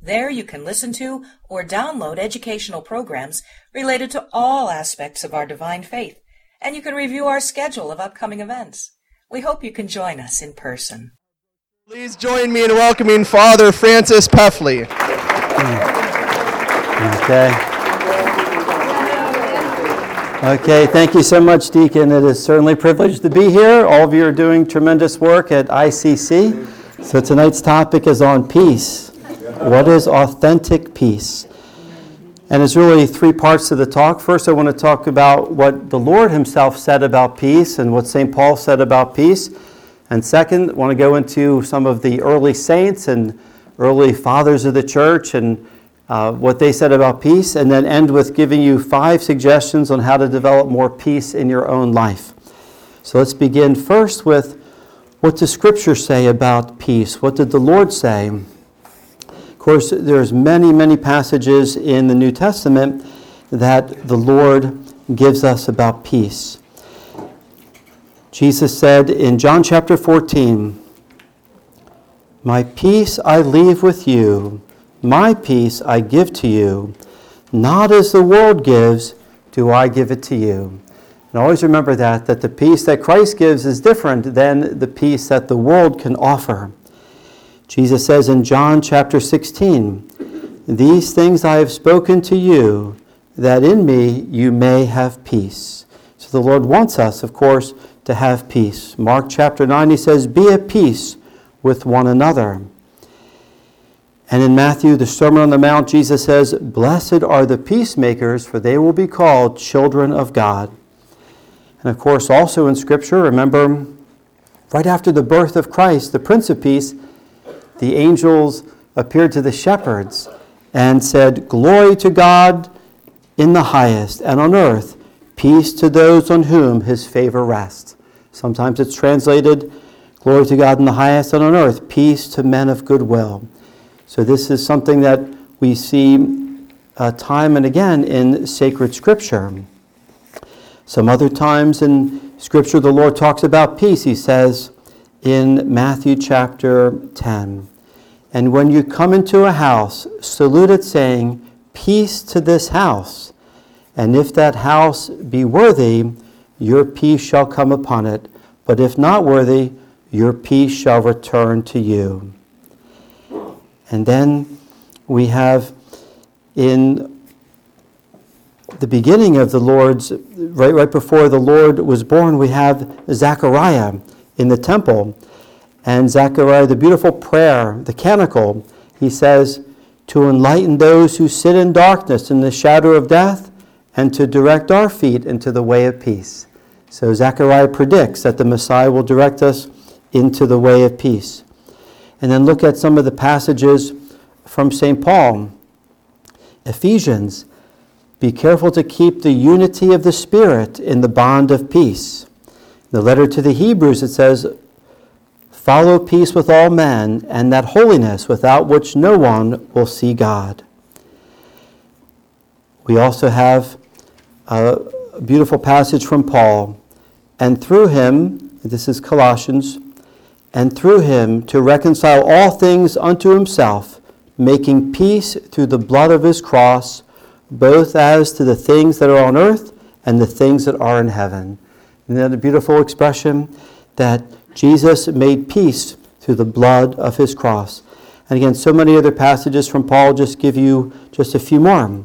There you can listen to or download educational programs related to all aspects of our divine faith, and you can review our schedule of upcoming events. We hope you can join us in person. Please join me in welcoming Father Francis Peffley. Okay. Okay, thank you so much, Deacon. It is certainly a privilege to be here. All of you are doing tremendous work at ICC. So tonight's topic is on peace. What is authentic peace? And it's really three parts to the talk. First, I want to talk about what the Lord Himself said about peace and what St. Paul said about peace. And second, I want to go into some of the early saints and early fathers of the church and uh, what they said about peace, and then end with giving you five suggestions on how to develop more peace in your own life. So let's begin first with what does Scripture say about peace? What did the Lord say? Of course, there's many, many passages in the New Testament that the Lord gives us about peace. Jesus said in John chapter 14, My peace I leave with you, my peace I give to you. Not as the world gives, do I give it to you. And always remember that, that the peace that Christ gives is different than the peace that the world can offer. Jesus says in John chapter 16, These things I have spoken to you, that in me you may have peace. So the Lord wants us, of course, to have peace. Mark chapter 9, he says, Be at peace with one another. And in Matthew, the Sermon on the Mount, Jesus says, Blessed are the peacemakers, for they will be called children of God. And of course, also in Scripture, remember, right after the birth of Christ, the Prince of Peace, the angels appeared to the shepherds and said, Glory to God in the highest, and on earth, peace to those on whom his favor rests. Sometimes it's translated, Glory to God in the highest and on earth, peace to men of good will. So, this is something that we see uh, time and again in sacred scripture. Some other times in scripture, the Lord talks about peace. He says in Matthew chapter 10, And when you come into a house, salute it, saying, Peace to this house. And if that house be worthy, your peace shall come upon it. But if not worthy, your peace shall return to you. And then we have in the beginning of the Lord's, right, right before the Lord was born, we have Zechariah in the temple. And Zechariah, the beautiful prayer, the canticle, he says, to enlighten those who sit in darkness in the shadow of death, and to direct our feet into the way of peace. So Zechariah predicts that the Messiah will direct us into the way of peace. And then look at some of the passages from St. Paul. Ephesians, be careful to keep the unity of the Spirit in the bond of peace. The letter to the Hebrews, it says, Follow peace with all men, and that holiness without which no one will see God. We also have a beautiful passage from Paul. And through him, this is Colossians, and through him to reconcile all things unto himself, making peace through the blood of his cross, both as to the things that are on earth and the things that are in heaven. Isn't that a beautiful expression? That Jesus made peace through the blood of his cross. And again, so many other passages from Paul just give you just a few more.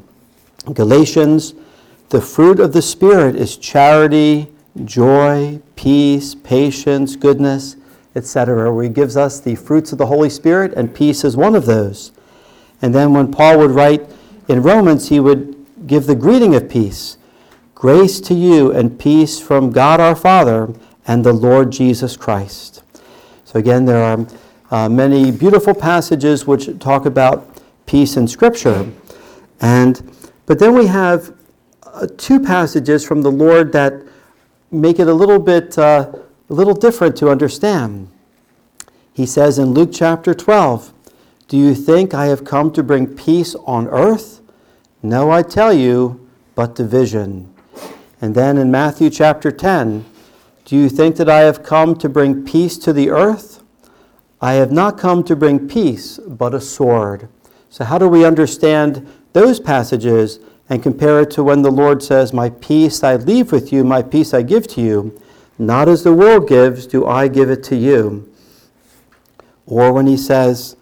Galatians, the fruit of the Spirit is charity, joy, peace, patience, goodness, etc., where he gives us the fruits of the Holy Spirit, and peace is one of those. And then when Paul would write in Romans, he would give the greeting of peace grace to you and peace from God our Father and the Lord Jesus Christ. So, again, there are uh, many beautiful passages which talk about peace in Scripture. And, but then we have uh, two passages from the Lord that make it a little bit uh, a little different to understand. He says in Luke chapter 12, Do you think I have come to bring peace on earth? No, I tell you, but division. And then in Matthew chapter 10, Do you think that I have come to bring peace to the earth? I have not come to bring peace, but a sword. So, how do we understand those passages and compare it to when the Lord says, My peace I leave with you, my peace I give to you? Not as the world gives, do I give it to you. Or when he says,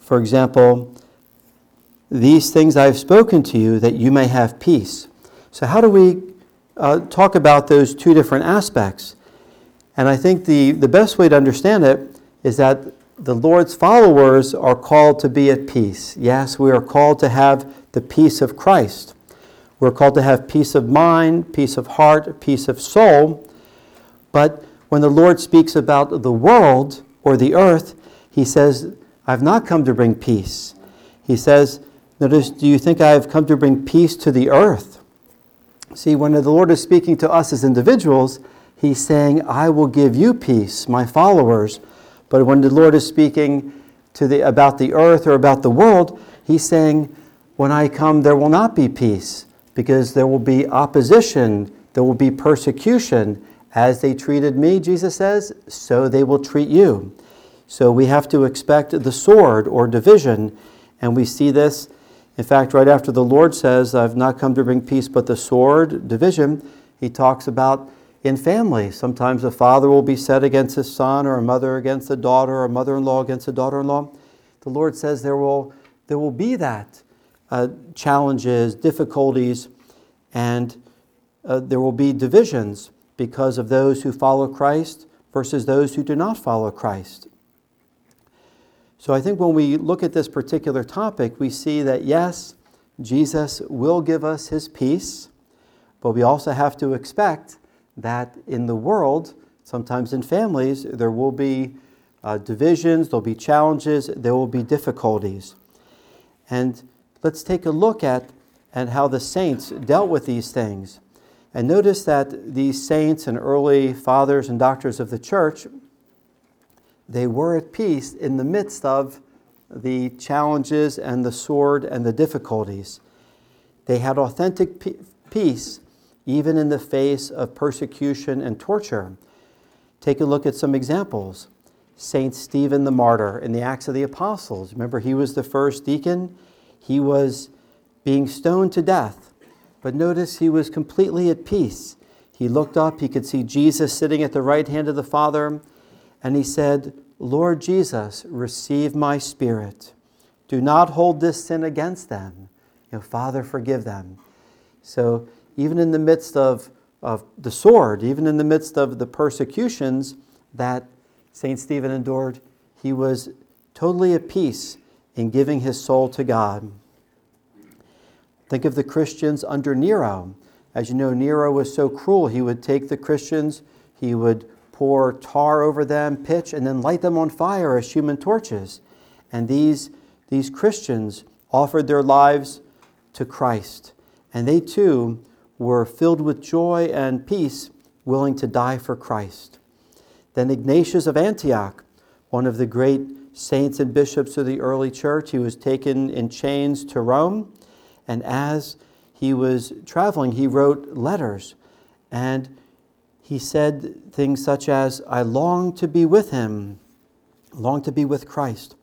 for example, these things I have spoken to you that you may have peace. So, how do we uh, talk about those two different aspects? And I think the, the best way to understand it is that the Lord's followers are called to be at peace. Yes, we are called to have the peace of Christ. We're called to have peace of mind, peace of heart, peace of soul. But when the Lord speaks about the world or the earth, he says, I've not come to bring peace. He says, Notice, do you think I have come to bring peace to the earth? See, when the Lord is speaking to us as individuals, he's saying, I will give you peace, my followers. But when the Lord is speaking to the, about the earth or about the world, he's saying, When I come, there will not be peace because there will be opposition, there will be persecution. As they treated me, Jesus says, so they will treat you. So we have to expect the sword or division, and we see this. In fact, right after the Lord says, I've not come to bring peace but the sword, division, he talks about in family. Sometimes a father will be set against his son, or a mother against a daughter, or a mother in law against a daughter in law. The Lord says there will, there will be that uh, challenges, difficulties, and uh, there will be divisions because of those who follow Christ versus those who do not follow Christ. So I think when we look at this particular topic, we see that yes, Jesus will give us his peace, but we also have to expect that in the world, sometimes in families, there will be uh, divisions, there'll be challenges, there will be difficulties. And let's take a look at, at how the saints dealt with these things. And notice that these saints and early fathers and doctors of the church, they were at peace in the midst of the challenges and the sword and the difficulties. They had authentic peace even in the face of persecution and torture. Take a look at some examples. Saint Stephen the martyr in the Acts of the Apostles. Remember, he was the first deacon he was being stoned to death. But notice he was completely at peace. He looked up, he could see Jesus sitting at the right hand of the Father, and he said, Lord Jesus, receive my spirit. Do not hold this sin against them. You know, Father, forgive them. So, even in the midst of, of the sword, even in the midst of the persecutions that St. Stephen endured, he was totally at peace in giving his soul to God. Think of the Christians under Nero. As you know, Nero was so cruel, he would take the Christians, he would pour tar over them, pitch, and then light them on fire as human torches. And these, these Christians offered their lives to Christ. And they too were filled with joy and peace, willing to die for Christ. Then Ignatius of Antioch, one of the great saints and bishops of the early church. He was taken in chains to Rome, and as he was traveling, he wrote letters. And he said things such as, I long to be with him, long to be with Christ.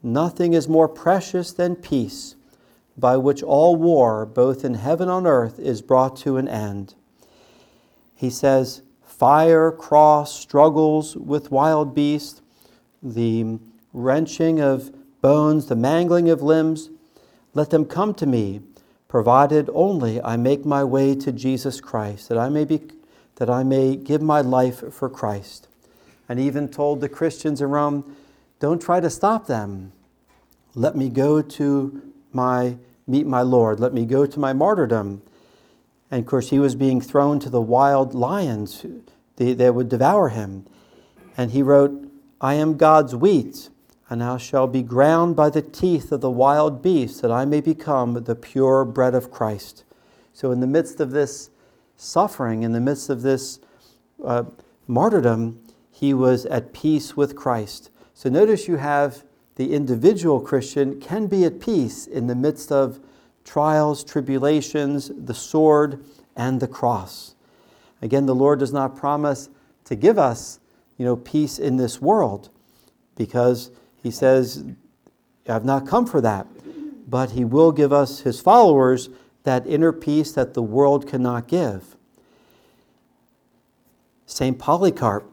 Nothing is more precious than peace, by which all war, both in heaven and on earth, is brought to an end. He says, Fire, cross, struggles with wild beasts, the wrenching of bones, the mangling of limbs. Let them come to me, provided only I make my way to Jesus Christ, that I may be that I may give my life for Christ. And even told the Christians in Rome, don't try to stop them. Let me go to my meet my Lord. Let me go to my martyrdom. And of course, he was being thrown to the wild lions that would devour him. And he wrote, I am God's wheat. and I shall be ground by the teeth of the wild beasts, that I may become the pure bread of Christ. So, in the midst of this suffering, in the midst of this uh, martyrdom, he was at peace with Christ. So, notice you have the individual Christian can be at peace in the midst of trials, tribulations, the sword, and the cross. Again, the Lord does not promise to give us, you know, peace in this world because he says, I've not come for that. But he will give us, his followers, that inner peace that the world cannot give. St. Polycarp,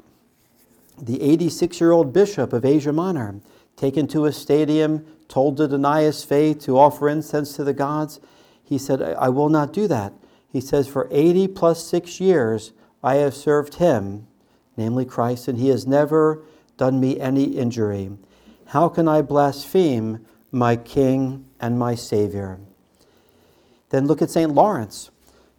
the 86 year old bishop of Asia Minor, taken to a stadium, told to deny his faith, to offer incense to the gods, he said, I will not do that. He says, For 80 plus six years I have served him, namely Christ, and he has never done me any injury. How can I blaspheme my King and my Savior? Then look at St. Lawrence,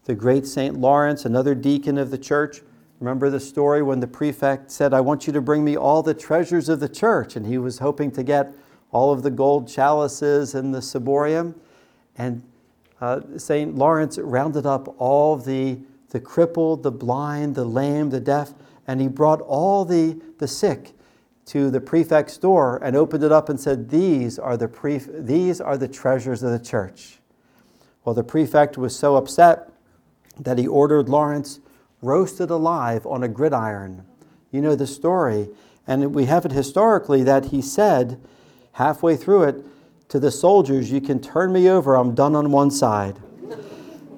the great St. Lawrence, another deacon of the church. Remember the story when the prefect said, I want you to bring me all the treasures of the church? And he was hoping to get all of the gold chalices and the ciborium. And uh, St. Lawrence rounded up all the, the crippled, the blind, the lame, the deaf, and he brought all the, the sick to the prefect's door and opened it up and said, These are the, pref- these are the treasures of the church. Well, the prefect was so upset that he ordered Lawrence roasted alive on a gridiron. You know the story. And we have it historically that he said, halfway through it, to the soldiers, You can turn me over, I'm done on one side.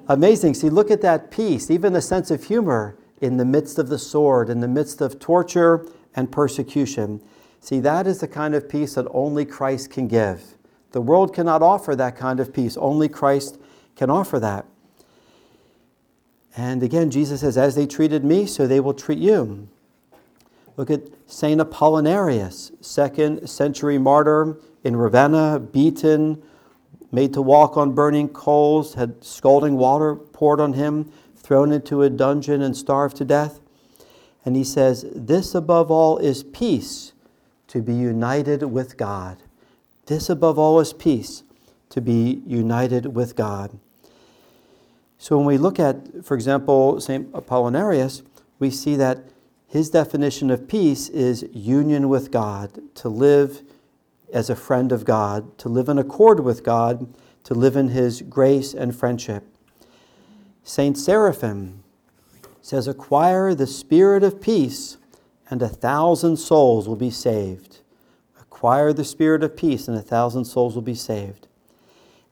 Amazing. See, look at that peace, even a sense of humor in the midst of the sword, in the midst of torture and persecution. See, that is the kind of peace that only Christ can give. The world cannot offer that kind of peace. Only Christ can offer that. And again, Jesus says, As they treated me, so they will treat you. Look at St. Apollinarius, second century martyr in Ravenna, beaten, made to walk on burning coals, had scalding water poured on him, thrown into a dungeon, and starved to death. And he says, This above all is peace, to be united with God. This above all is peace, to be united with God. So when we look at, for example, St. Apollinarius, we see that his definition of peace is union with God, to live as a friend of God, to live in accord with God, to live in his grace and friendship. Saint Seraphim, says, Acquire the spirit of peace, and a thousand souls will be saved. Acquire the spirit of peace, and a thousand souls will be saved.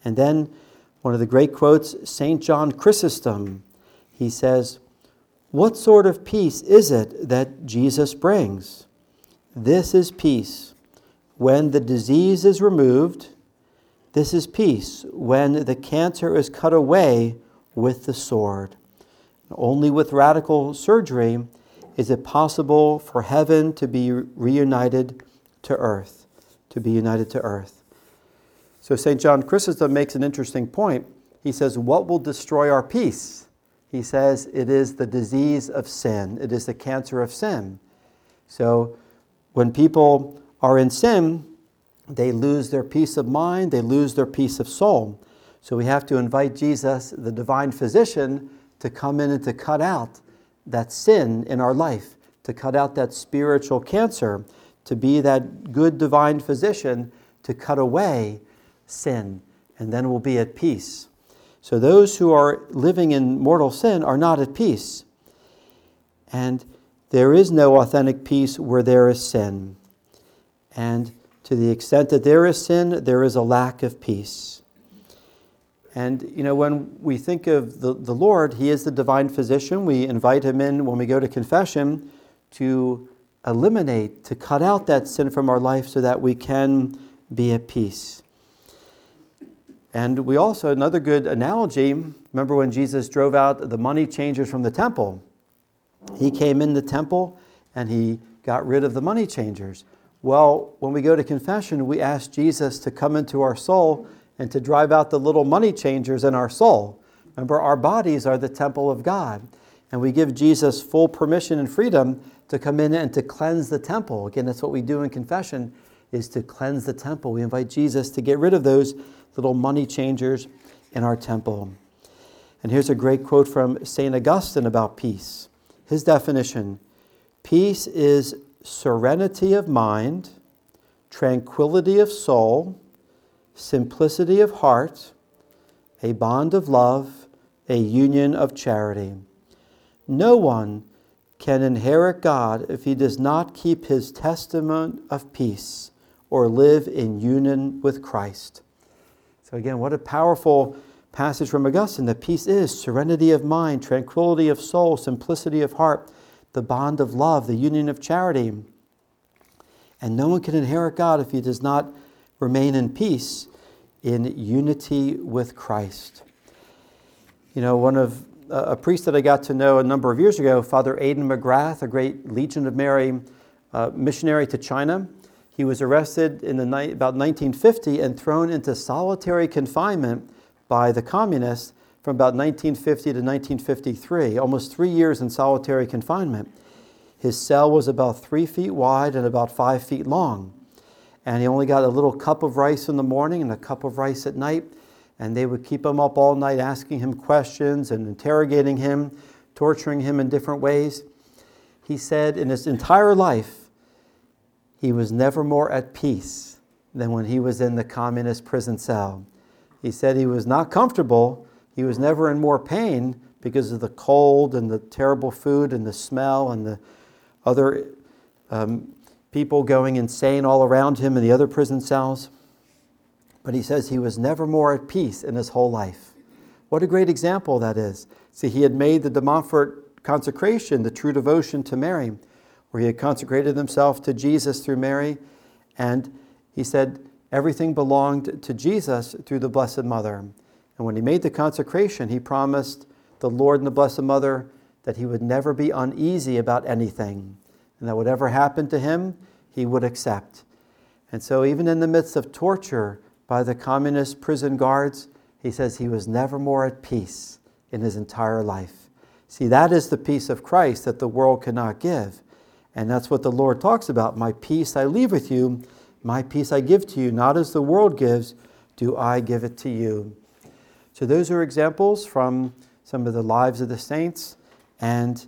And then one of the great quotes, St. John Chrysostom, he says, What sort of peace is it that Jesus brings? This is peace. When the disease is removed, this is peace. When the cancer is cut away with the sword. Only with radical surgery is it possible for heaven to be reunited to earth, to be united to earth. So St. John Chrysostom makes an interesting point. He says, What will destroy our peace? He says, It is the disease of sin, it is the cancer of sin. So when people are in sin, they lose their peace of mind, they lose their peace of soul. So we have to invite Jesus, the divine physician, to come in and to cut out that sin in our life, to cut out that spiritual cancer, to be that good divine physician to cut away sin, and then we'll be at peace. So those who are living in mortal sin are not at peace. And there is no authentic peace where there is sin. And to the extent that there is sin, there is a lack of peace. And, you know, when we think of the, the Lord, He is the divine physician. We invite Him in when we go to confession to eliminate, to cut out that sin from our life so that we can be at peace. And we also, another good analogy, remember when Jesus drove out the money changers from the temple? He came in the temple and he got rid of the money changers. Well, when we go to confession, we ask Jesus to come into our soul and to drive out the little money changers in our soul. Remember, our bodies are the temple of God, and we give Jesus full permission and freedom to come in and to cleanse the temple. Again, that's what we do in confession. is to cleanse the temple. We invite Jesus to get rid of those little money changers in our temple. And here's a great quote from St. Augustine about peace. His definition Peace is serenity of mind, tranquility of soul, simplicity of heart, a bond of love, a union of charity. No one can inherit God if he does not keep his testament of peace or live in union with Christ. So, again, what a powerful passage from Augustine. The peace is serenity of mind, tranquility of soul, simplicity of heart, the bond of love, the union of charity. And no one can inherit God if he does not remain in peace, in unity with Christ. You know, one of a priest that I got to know a number of years ago, Father Aidan McGrath, a great Legion of Mary uh, missionary to China. He was arrested in the ni- about 1950 and thrown into solitary confinement by the communists from about 1950 to 1953, almost three years in solitary confinement. His cell was about three feet wide and about five feet long. And he only got a little cup of rice in the morning and a cup of rice at night. And they would keep him up all night asking him questions and interrogating him, torturing him in different ways. He said in his entire life, he was never more at peace than when he was in the communist prison cell. He said he was not comfortable, he was never in more pain because of the cold and the terrible food and the smell and the other um, people going insane all around him in the other prison cells. But he says he was never more at peace in his whole life. What a great example that is. See, he had made the De Montfort consecration, the true devotion to Mary, where he had consecrated himself to Jesus through Mary. And he said everything belonged to Jesus through the Blessed Mother. And when he made the consecration, he promised the Lord and the Blessed Mother that he would never be uneasy about anything, and that whatever happened to him, he would accept. And so, even in the midst of torture by the communist prison guards, he says he was never more at peace in his entire life. See, that is the peace of Christ that the world cannot give. And that's what the Lord talks about. My peace I leave with you, my peace I give to you. Not as the world gives, do I give it to you. So, those are examples from some of the lives of the saints. And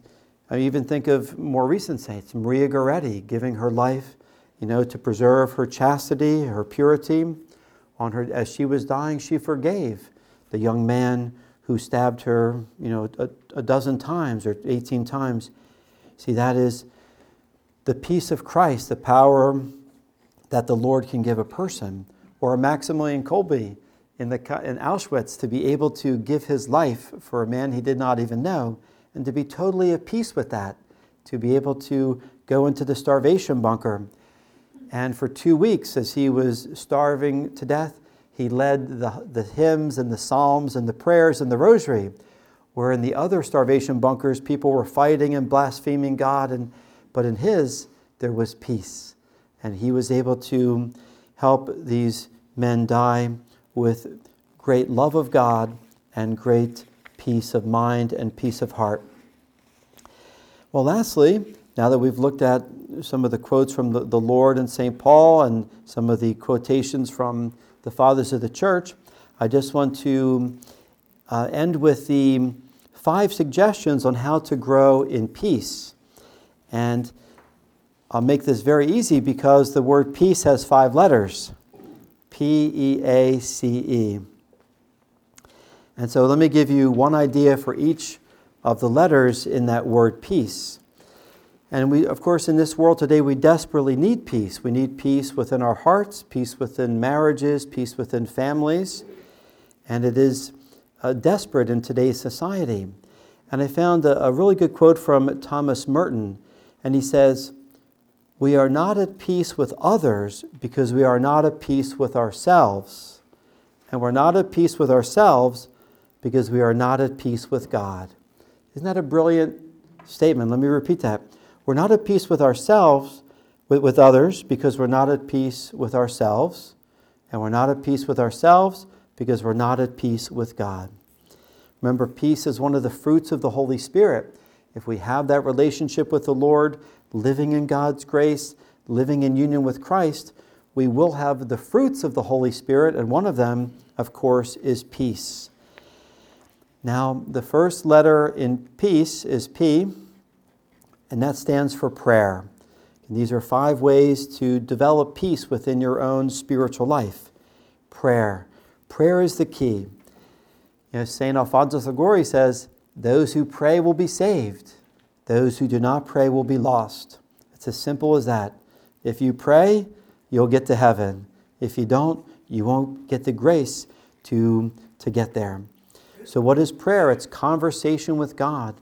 I even think of more recent saints, Maria Goretti giving her life, you know, to preserve her chastity, her purity. On her, as she was dying, she forgave the young man who stabbed her, you know, a, a dozen times or 18 times. See, that is the peace of Christ, the power that the Lord can give a person. Or Maximilian Kolbe in, the, in Auschwitz to be able to give his life for a man he did not even know and to be totally at peace with that, to be able to go into the starvation bunker. And for two weeks, as he was starving to death, he led the, the hymns and the psalms and the prayers and the rosary, where in the other starvation bunkers, people were fighting and blaspheming God, and, but in his, there was peace. And he was able to help these men die with great love of God and great peace of mind and peace of heart. Well, lastly, now that we've looked at some of the quotes from the, the Lord and St. Paul and some of the quotations from the fathers of the church, I just want to uh, end with the five suggestions on how to grow in peace. And I'll make this very easy because the word peace has five letters P E A C E. And so let me give you one idea for each of the letters in that word peace. And we, of course, in this world today, we desperately need peace. We need peace within our hearts, peace within marriages, peace within families. And it is uh, desperate in today's society. And I found a, a really good quote from Thomas Merton. And he says, We are not at peace with others because we are not at peace with ourselves. And we're not at peace with ourselves because we are not at peace with God. Isn't that a brilliant statement? Let me repeat that. We're not at peace with ourselves, with, with others, because we're not at peace with ourselves. And we're not at peace with ourselves because we're not at peace with God. Remember, peace is one of the fruits of the Holy Spirit. If we have that relationship with the Lord, living in God's grace, living in union with Christ, we will have the fruits of the Holy Spirit, and one of them, of course, is peace. Now, the first letter in peace is P, and that stands for prayer. And these are five ways to develop peace within your own spiritual life. Prayer. Prayer is the key. You know, St. Alfonso Liguori says, Those who pray will be saved, those who do not pray will be lost. It's as simple as that. If you pray, you'll get to heaven. If you don't, you won't get the grace to, to get there. So, what is prayer? It's conversation with God,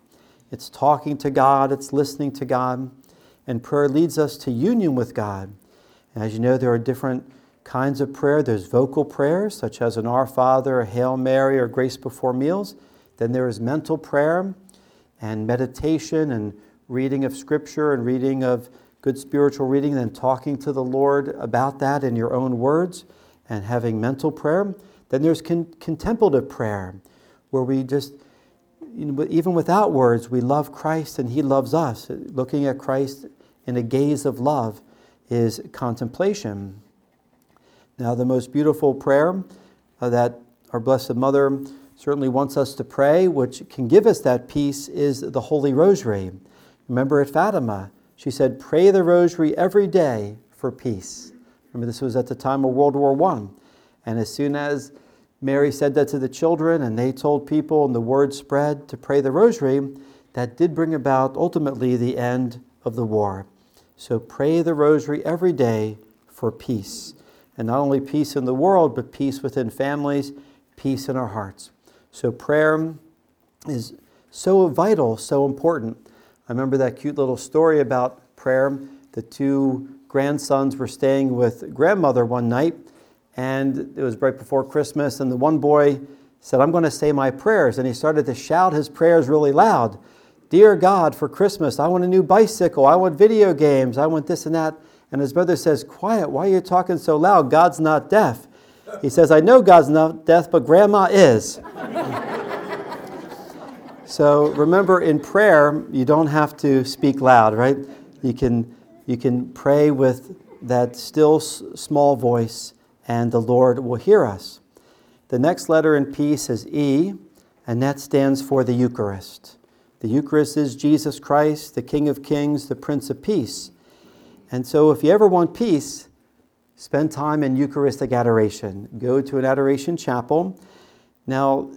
it's talking to God, it's listening to God. And prayer leads us to union with God. And as you know, there are different kinds of prayer. There's vocal prayers, such as an Our Father, a Hail Mary, or Grace Before Meals. Then there is mental prayer and meditation and reading of Scripture and reading of good spiritual reading, then talking to the Lord about that in your own words and having mental prayer. Then there's con- contemplative prayer, where we just, you know, even without words, we love Christ and He loves us. Looking at Christ in a gaze of love is contemplation. Now, the most beautiful prayer uh, that our Blessed Mother certainly wants us to pray, which can give us that peace, is the Holy Rosary. Remember at Fatima, she said, Pray the Rosary every day for peace. Remember, this was at the time of World War I. And as soon as Mary said that to the children and they told people and the word spread to pray the Rosary, that did bring about ultimately the end of the war. So pray the Rosary every day for peace and not only peace in the world, but peace within families, peace in our hearts. So prayer is so vital, so important. I remember that cute little story about prayer. The two grandsons were staying with grandmother one night, and it was right before Christmas, and the one boy said, I'm going to say my prayers. And he started to shout his prayers really loud. Dear God, for Christmas, I want a new bicycle. I want video games. I want this and that. And his brother says, Quiet, why are you talking so loud? God's not deaf. He says, I know God's not deaf, but grandma is. So remember, in prayer, you don't have to speak loud, right? You can, you can pray with that still small voice, and the Lord will hear us. The next letter in peace is E, and that stands for the Eucharist. The Eucharist is Jesus Christ, the King of Kings, the Prince of Peace. And so, if you ever want peace, spend time in Eucharistic adoration. Go to an adoration chapel. Now,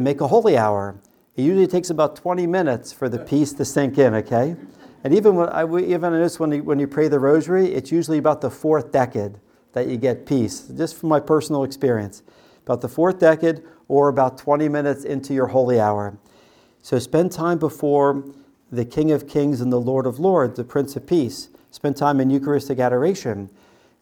make a holy hour. It usually takes about 20 minutes for the peace to sink in, okay? And even when I even notice when you, when you pray the rosary, it's usually about the fourth decade that you get peace, just from my personal experience. About the fourth decade or about 20 minutes into your holy hour. So spend time before the King of Kings and the Lord of Lords, the Prince of Peace. Spend time in Eucharistic adoration.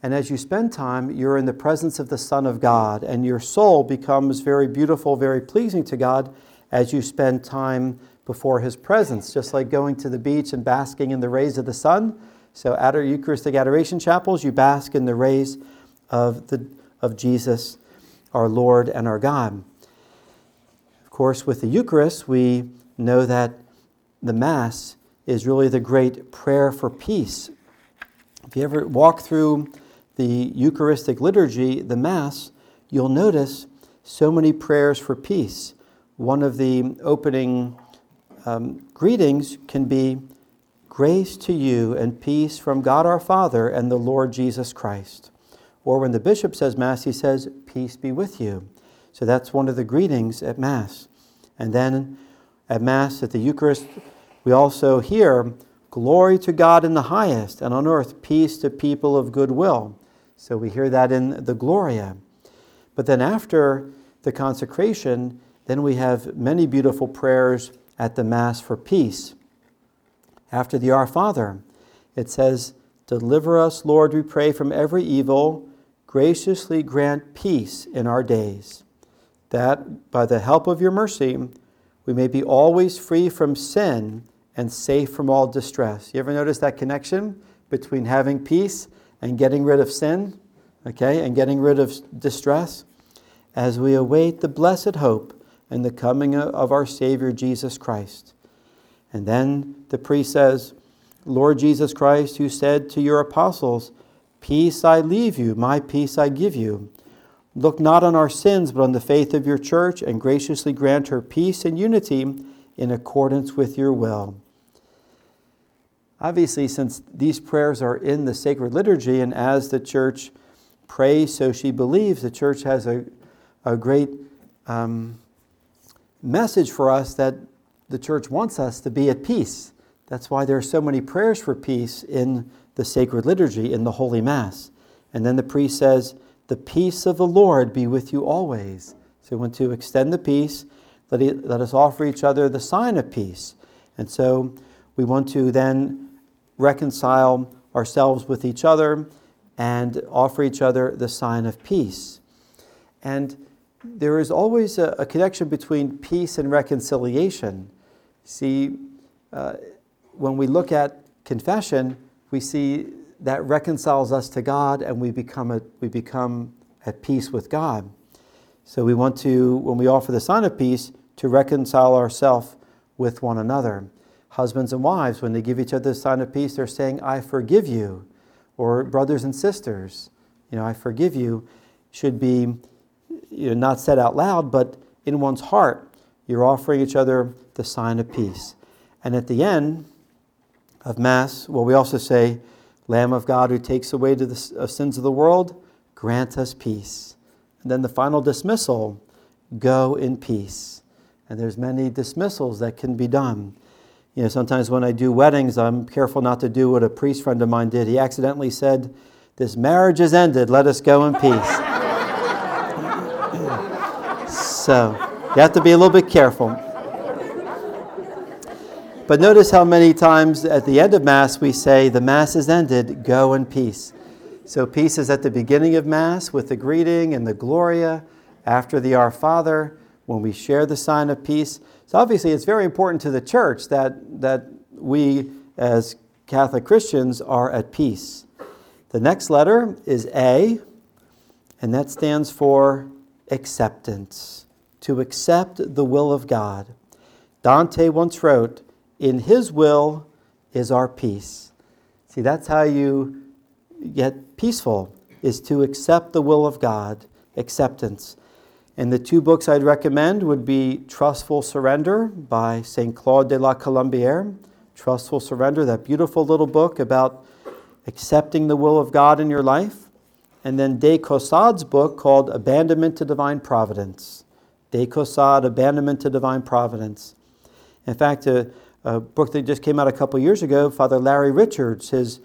And as you spend time, you're in the presence of the Son of God, and your soul becomes very beautiful, very pleasing to God as you spend time before His presence, just like going to the beach and basking in the rays of the sun. So, at our Eucharistic adoration chapels, you bask in the rays of, the, of Jesus, our Lord and our God. Of course, with the Eucharist, we know that the Mass is really the great prayer for peace if you ever walk through the Eucharistic liturgy, the Mass, you'll notice so many prayers for peace. One of the opening um, greetings can be Grace to you and peace from God our Father and the Lord Jesus Christ. Or when the bishop says Mass, he says, Peace be with you. So that's one of the greetings at Mass. And then at Mass, at the Eucharist, we also hear Glory to God in the highest, and on earth peace to people of good will. So we hear that in the Gloria. But then after the consecration, then we have many beautiful prayers at the Mass for peace. After the Our Father, it says, Deliver us, Lord, we pray, from every evil. Graciously grant peace in our days, that by the help of your mercy we may be always free from sin and safe from all distress. You ever notice that connection between having peace and getting rid of sin, okay, and getting rid of distress? As we await the blessed hope and the coming of our Savior Jesus Christ. And then the priest says, Lord Jesus Christ, who said to your apostles, Peace I leave you, my peace I give you. Look not on our sins, but on the faith of your church, and graciously grant her peace and unity in accordance with your will. Obviously, since these prayers are in the sacred liturgy, and as the church prays, so she believes, the church has a, a great um, message for us that the church wants us to be at peace. That's why there are so many prayers for peace in the sacred liturgy, in the Holy Mass. And then the priest says, The peace of the Lord be with you always. So we want to extend the peace. Let, let us offer each other the sign of peace. And so we want to then reconcile ourselves with each other and offer each other the sign of peace. And there is always a, a connection between peace and reconciliation. See, uh, when we look at confession, we see that reconciles us to God and we become, a, we become at peace with God. So we want to, when we offer the sign of peace, to reconcile ourselves with one another. Husbands and wives, when they give each other the sign of peace, they're saying, I forgive you. Or brothers and sisters, you know, I forgive you, should be you know, not said out loud, but in one's heart. You're offering each other the sign of peace. And at the end, of Mass, well, we also say, Lamb of God who takes away the uh, sins of the world, grant us peace. And then the final dismissal, go in peace. And there's many dismissals that can be done. You know, sometimes when I do weddings, I'm careful not to do what a priest friend of mine did. He accidentally said, This marriage is ended, let us go in peace. So, you have to be a little bit careful. But notice how many times at the end of Mass we say, The Mass is ended, go in peace. So peace is at the beginning of Mass with the greeting and the Gloria, after the Our Father, when we share the sign of peace. So obviously it's very important to the church that, that we as Catholic Christians are at peace. The next letter is A, and that stands for acceptance, to accept the will of God. Dante once wrote, in His will is our peace. See, that's how you get peaceful, is to accept the will of God, acceptance. And the two books I'd recommend would be Trustful Surrender by St. Claude de la Colombière. Trustful Surrender, that beautiful little book about accepting the will of God in your life. And then De Caussade's book called Abandonment to Divine Providence. De Caussade, Abandonment to Divine Providence. In fact, uh, a book that just came out a couple years ago, Father Larry Richards, his,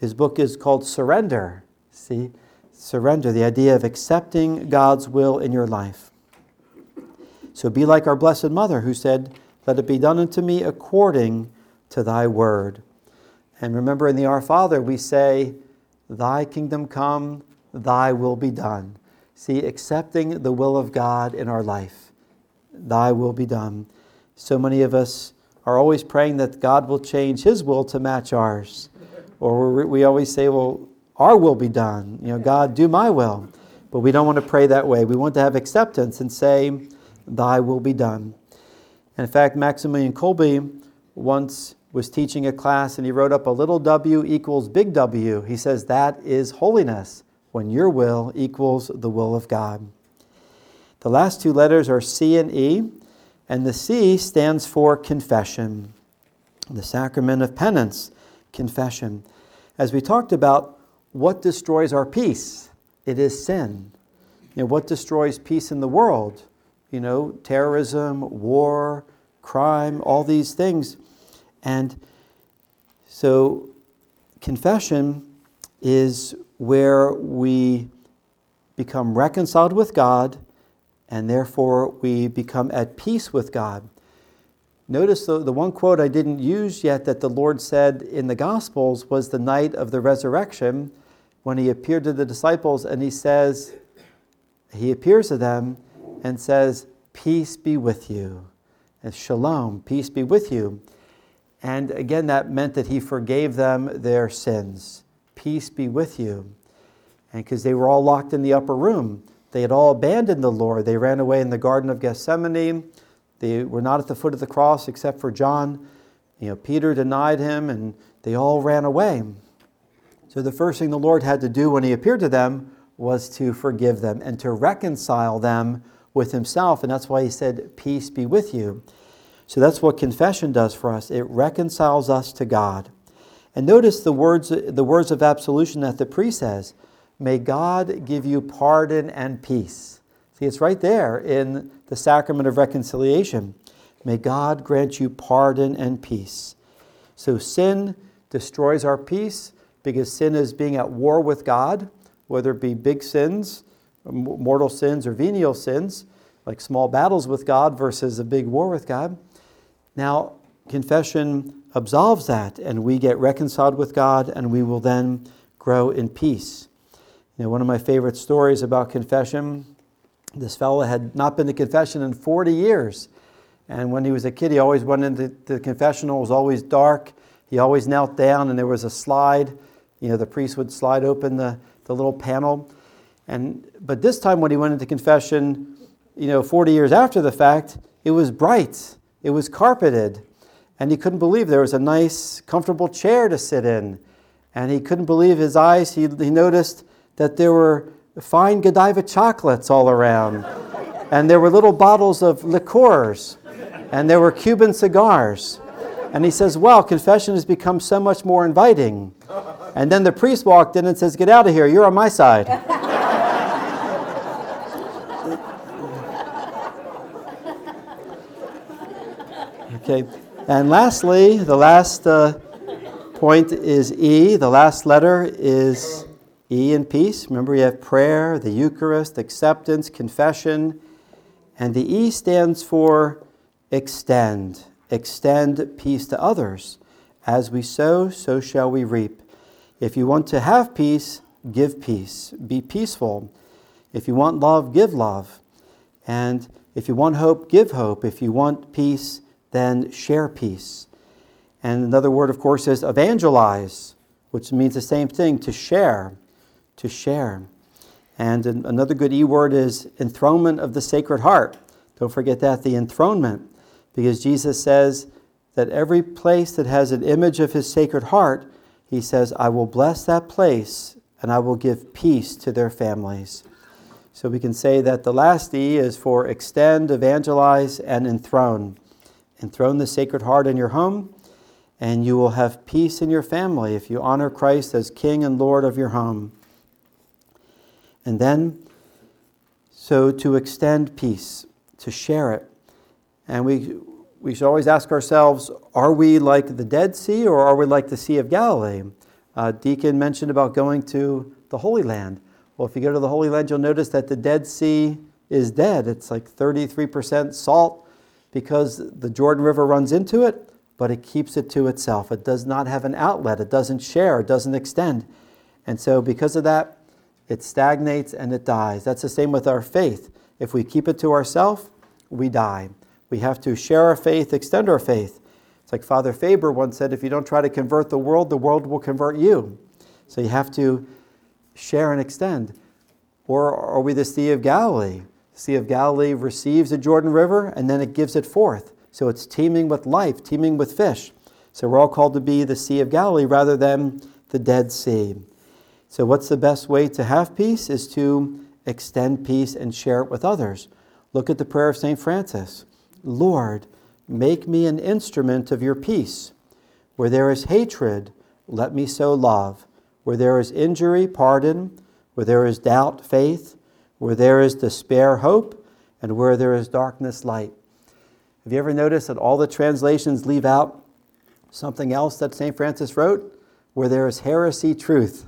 his book is called Surrender. See? Surrender, the idea of accepting God's will in your life. So be like our Blessed Mother who said, Let it be done unto me according to thy word. And remember in the Our Father, we say, Thy kingdom come, thy will be done. See, accepting the will of God in our life. Thy will be done. So many of us are always praying that God will change His will to match ours. Or we always say, well, our will be done. You know, God, do my will. But we don't want to pray that way. We want to have acceptance and say, Thy will be done. And in fact, Maximilian Kolbe once was teaching a class and he wrote up a little w equals big W. He says that is holiness when your will equals the will of God. The last two letters are C and E. And the C stands for confession, the sacrament of penance, confession. As we talked about, what destroys our peace? It is sin. You know, what destroys peace in the world? You know, terrorism, war, crime, all these things. And so, confession is where we become reconciled with God and therefore we become at peace with God. Notice the, the one quote I didn't use yet that the Lord said in the Gospels was the night of the resurrection when he appeared to the disciples and he says, he appears to them and says, Peace be with you. And shalom, peace be with you. And again, that meant that he forgave them their sins. Peace be with you. And because they were all locked in the upper room. They had all abandoned the Lord. They ran away in the Garden of Gethsemane. They were not at the foot of the cross except for John. You know, Peter denied him, and they all ran away. So the first thing the Lord had to do when he appeared to them was to forgive them and to reconcile them with himself. And that's why he said, Peace be with you. So that's what confession does for us. It reconciles us to God. And notice the words, the words of absolution that the priest says May God give you pardon and peace. See, it's right there in the sacrament of reconciliation. May God grant you pardon and peace. So sin destroys our peace because sin is being at war with God, whether it be big sins, mortal sins, or venial sins, like small battles with God versus a big war with God. Now, confession absolves that, and we get reconciled with God, and we will then grow in peace. You know, one of my favorite stories about confession this fellow had not been to confession in 40 years. And when he was a kid, he always went into the confessional. It was always dark. He always knelt down, and there was a slide. You know, the priest would slide open the, the little panel. And, but this time, when he went into confession, you know, 40 years after the fact, it was bright. It was carpeted. And he couldn't believe there was a nice, comfortable chair to sit in. And he couldn't believe his eyes. He, he noticed that there were fine Godiva chocolates all around. and there were little bottles of liqueurs. And there were Cuban cigars. And he says, Well, confession has become so much more inviting. And then the priest walked in and says, Get out of here, you're on my side. Okay. And lastly, the last uh, point is E. The last letter is E in peace. Remember, you have prayer, the Eucharist, acceptance, confession. And the E stands for extend. Extend peace to others. As we sow, so shall we reap. If you want to have peace, give peace. Be peaceful. If you want love, give love. And if you want hope, give hope. If you want peace, then share peace. And another word, of course, is evangelize, which means the same thing to share, to share. And another good E word is enthronement of the Sacred Heart. Don't forget that, the enthronement, because Jesus says that every place that has an image of his Sacred Heart, he says, I will bless that place and I will give peace to their families. So we can say that the last E is for extend, evangelize, and enthrone enthrone the Sacred Heart in your home, and you will have peace in your family if you honor Christ as King and Lord of your home. And then, so to extend peace, to share it. And we, we should always ask ourselves are we like the Dead Sea or are we like the Sea of Galilee? Uh, Deacon mentioned about going to the Holy Land. Well, if you go to the Holy Land, you'll notice that the Dead Sea is dead. It's like 33% salt, because the Jordan River runs into it, but it keeps it to itself. It does not have an outlet, it doesn't share, it doesn't extend. And so, because of that, it stagnates and it dies. That's the same with our faith. If we keep it to ourselves, we die. We have to share our faith, extend our faith. It's like Father Faber once said if you don't try to convert the world, the world will convert you. So you have to share and extend. Or are we the Sea of Galilee? Sea of Galilee receives the Jordan River and then it gives it forth. So it's teeming with life, teeming with fish. So we're all called to be the Sea of Galilee rather than the Dead Sea. So, what's the best way to have peace? Is to extend peace and share it with others. Look at the prayer of St. Francis Lord, make me an instrument of your peace. Where there is hatred, let me sow love. Where there is injury, pardon. Where there is doubt, faith. Where there is despair, hope, and where there is darkness, light. Have you ever noticed that all the translations leave out something else that St. Francis wrote? Where there is heresy, truth.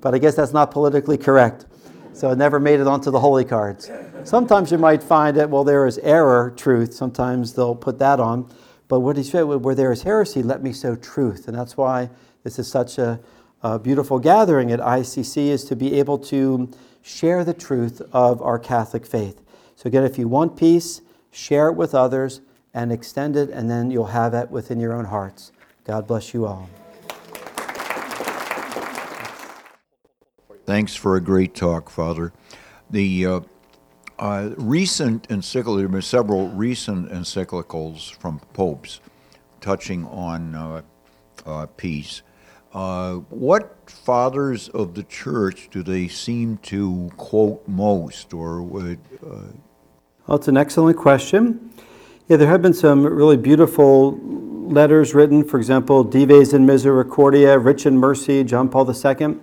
But I guess that's not politically correct. So it never made it onto the holy cards. Sometimes you might find that, well, there is error, truth. Sometimes they'll put that on. But what he said, where there is heresy, let me sow truth. And that's why this is such a, a beautiful gathering at ICC, is to be able to share the truth of our Catholic faith. So, again, if you want peace, share it with others and extend it, and then you'll have it within your own hearts. God bless you all. Thanks for a great talk, Father. The uh, uh, recent encyclical, there have been several recent encyclicals from popes touching on uh, uh peace. Uh, what fathers of the church do they seem to quote most, or would? Uh, well, it's an excellent question. Yeah, there have been some really beautiful letters written. For example, Dives in Misericordia, Rich in Mercy, John Paul II.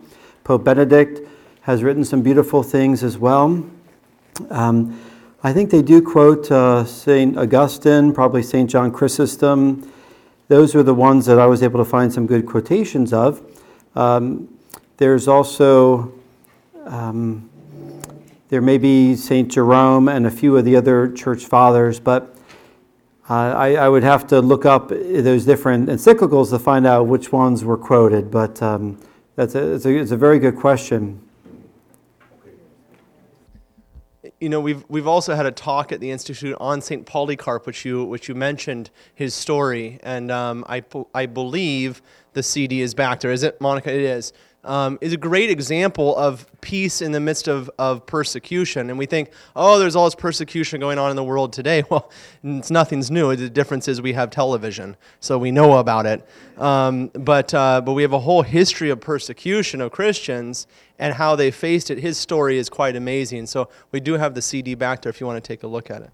Pope Benedict has written some beautiful things as well. Um, I think they do quote uh, St. Augustine, probably St. John Chrysostom. Those are the ones that I was able to find some good quotations of. Um, there's also, um, there may be St. Jerome and a few of the other church fathers, but uh, I, I, would have to look up those different encyclicals to find out which ones were quoted. But um, that's a, a, it's a very good question. You know, we've, we've also had a talk at the Institute on St. Polycarp, which you, which you mentioned his story. And um, I, I believe the CD is back there. Is it, Monica? It is um, is a great example of peace in the midst of, of persecution. And we think, oh, there's all this persecution going on in the world today. Well, it's nothing's new. The difference is we have television, so we know about it. Um, but, uh, but we have a whole history of persecution of Christians and how they faced it. His story is quite amazing. So we do have the CD back there if you want to take a look at it.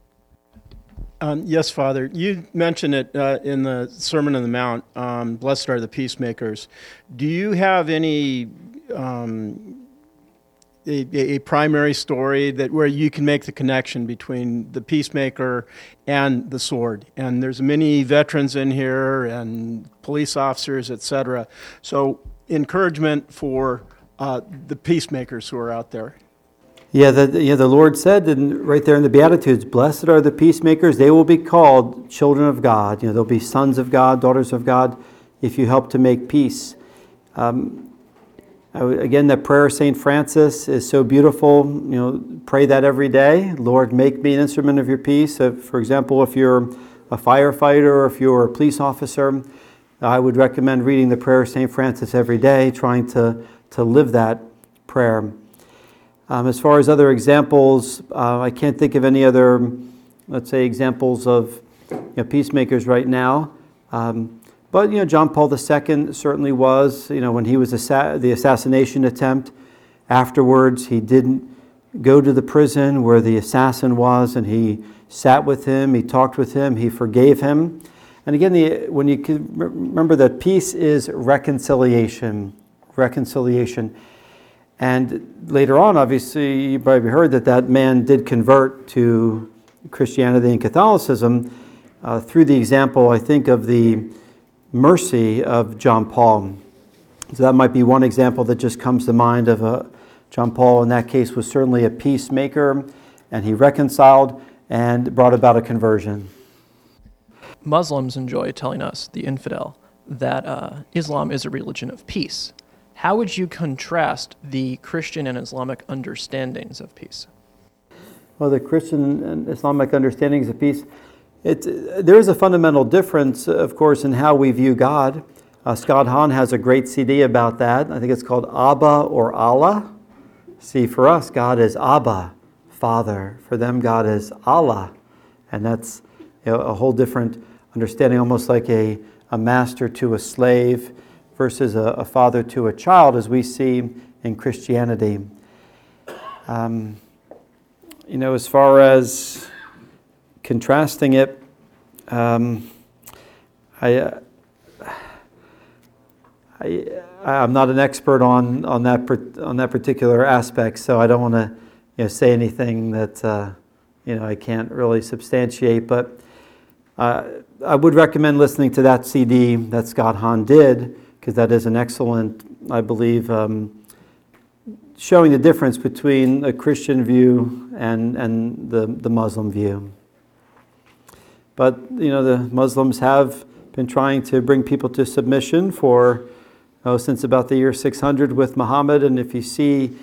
Um, yes, Father. You mentioned it uh, in the Sermon on the Mount. Um, Blessed are the peacemakers. Do you have any um, a, a, primary story that where you can make the connection between the peacemaker and the sword? And there's many veterans in here and police officers, etc. So encouragement for uh, the peacemakers who are out there. Yeah, the, the Lord said in, right there in the Beatitudes, Blessed are the peacemakers, they will be called children of God. You know, they'll be sons of God, daughters of God, if you help to make peace. Um, again, that prayer of St. Francis is so beautiful. You know, pray that every day. Lord, make me an instrument of your peace. for example, if you're a firefighter or if you're a police officer, I would recommend reading the prayer of St. Francis every day, trying to, to live that prayer. Um, as far as other examples, uh, I can't think of any other, let's say, examples of you know, peacemakers right now. Um, but you know, John Paul II certainly was. You know, when he was assa- the assassination attempt, afterwards he didn't go to the prison where the assassin was, and he sat with him, he talked with him, he forgave him. And again, the, when you remember that peace is reconciliation, reconciliation. And later on, obviously, you probably heard that that man did convert to Christianity and Catholicism uh, through the example, I think, of the mercy of John Paul. So that might be one example that just comes to mind of a, uh, John Paul, in that case, was certainly a peacemaker, and he reconciled and brought about a conversion. Muslims enjoy telling us, the infidel, that uh, Islam is a religion of peace. How would you contrast the Christian and Islamic understandings of peace? Well, the Christian and Islamic understandings of peace, it, there is a fundamental difference, of course, in how we view God. Uh, Scott Hahn has a great CD about that. I think it's called Abba or Allah. See, for us, God is Abba, Father. For them, God is Allah. And that's you know, a whole different understanding, almost like a, a master to a slave versus a, a father to a child, as we see in Christianity. Um, you know, as far as contrasting it, um, I, uh, I, I'm not an expert on, on, that, on that particular aspect, so I don't want to you know, say anything that uh, you know, I can't really substantiate. But uh, I would recommend listening to that CD that Scott Hahn did because that is an excellent, I believe, um, showing the difference between a Christian view and, and the, the Muslim view. But, you know, the Muslims have been trying to bring people to submission for, oh, since about the year 600 with Muhammad. And if you see,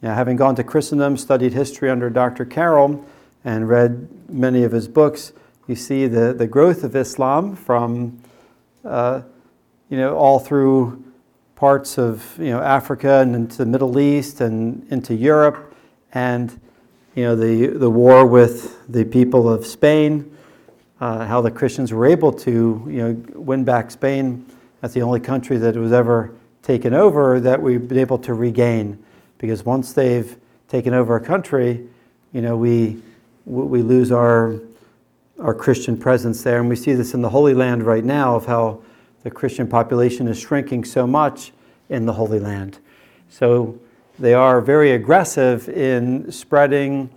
having gone to Christendom, studied history under Dr. Carroll, and read many of his books, you see the, the growth of Islam from uh, you know, all through parts of you know Africa and into the Middle East and into Europe, and you know the the war with the people of Spain, uh, how the Christians were able to you know win back Spain. That's the only country that was ever taken over that we've been able to regain. Because once they've taken over a country, you know, we, we lose our, our Christian presence there. And we see this in the Holy Land right now of how the Christian population is shrinking so much in the Holy Land. So they are very aggressive in spreading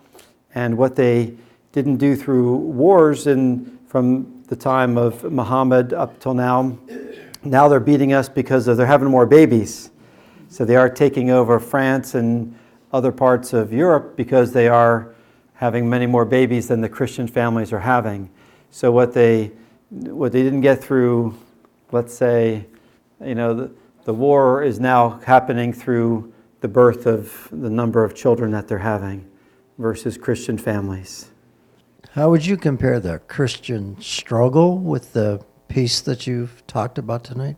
and what they didn't do through wars and from the time of Muhammad up till now. Now they're beating us because they're having more babies. So they are taking over France and other parts of Europe because they are having many more babies than the Christian families are having. So what they what they didn't get through, let's say, you know, the, the war is now happening through the birth of the number of children that they're having versus Christian families. How would you compare the Christian struggle with the peace that you've talked about tonight?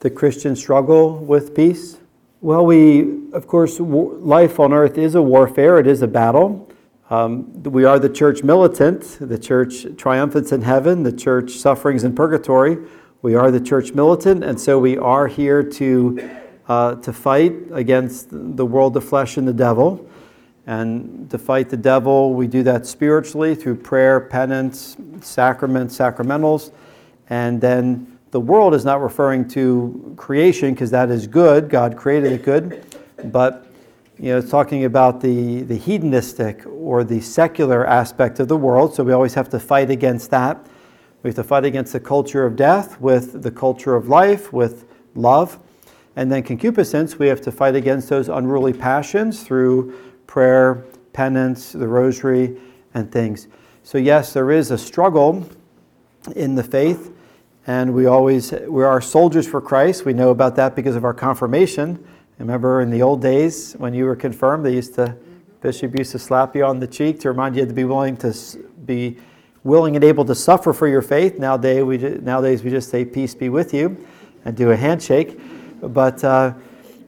The Christian struggle with peace? Well, we, of course, life on earth is a warfare, it is a battle. Um, we are the church militant, the church triumphants in heaven, the church sufferings in purgatory. We are the church militant, and so we are here to, uh, to fight against the world, the flesh, and the devil. And to fight the devil, we do that spiritually through prayer, penance, sacraments, sacramentals, and then the world is not referring to creation because that is good. God created it good. But you know, it's talking about the, the hedonistic or the secular aspect of the world. So we always have to fight against that. We have to fight against the culture of death with the culture of life, with love. And then concupiscence, we have to fight against those unruly passions through prayer, penance, the rosary, and things. So, yes, there is a struggle in the faith and we always we are soldiers for Christ. We know about that because of our confirmation. Remember in the old days when you were confirmed, they used to bishop used to slap you on the cheek to remind you to be willing to be willing and able to suffer for your faith. Nowadays we nowadays we just say peace be with you and do a handshake. But uh,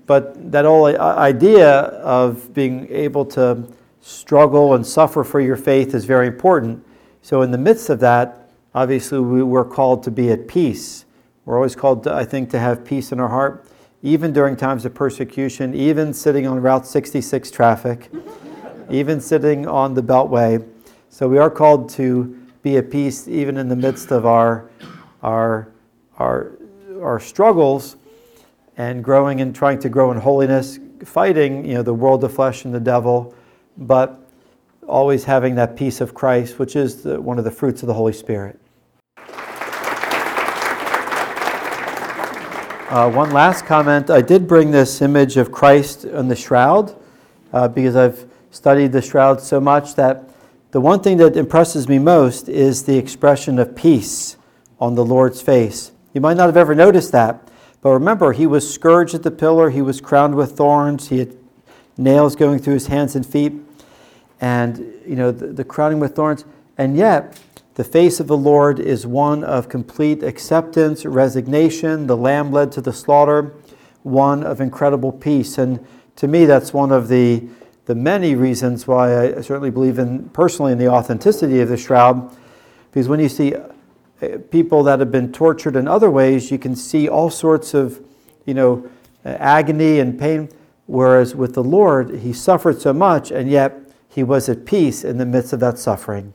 but that whole idea of being able to struggle and suffer for your faith is very important. So in the midst of that, Obviously, we, we're called to be at peace. We're always called, to, I think, to have peace in our heart, even during times of persecution, even sitting on Route 66 traffic, even sitting on the Beltway. So we are called to be at peace even in the midst of our, our, our, our struggles and growing and trying to grow in holiness, fighting you know, the world, the flesh, and the devil, but always having that peace of Christ, which is the, one of the fruits of the Holy Spirit. Uh, one last comment. I did bring this image of Christ on the shroud uh, because I've studied the shroud so much that the one thing that impresses me most is the expression of peace on the Lord's face. You might not have ever noticed that, but remember, he was scourged at the pillar, he was crowned with thorns, he had nails going through his hands and feet and you know the, the crowning with thorns and yet the face of the lord is one of complete acceptance resignation. The lamb led to the slaughter one of incredible peace. And to me that's one of the the many reasons why i certainly believe in personally in the authenticity of the shroud. Because when you see uh, people that have been tortured in other ways you can see all sorts of you know agony and pain. Whereas with the lord he suffered so much and yet he was at peace in the midst of that suffering.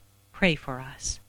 pray for us.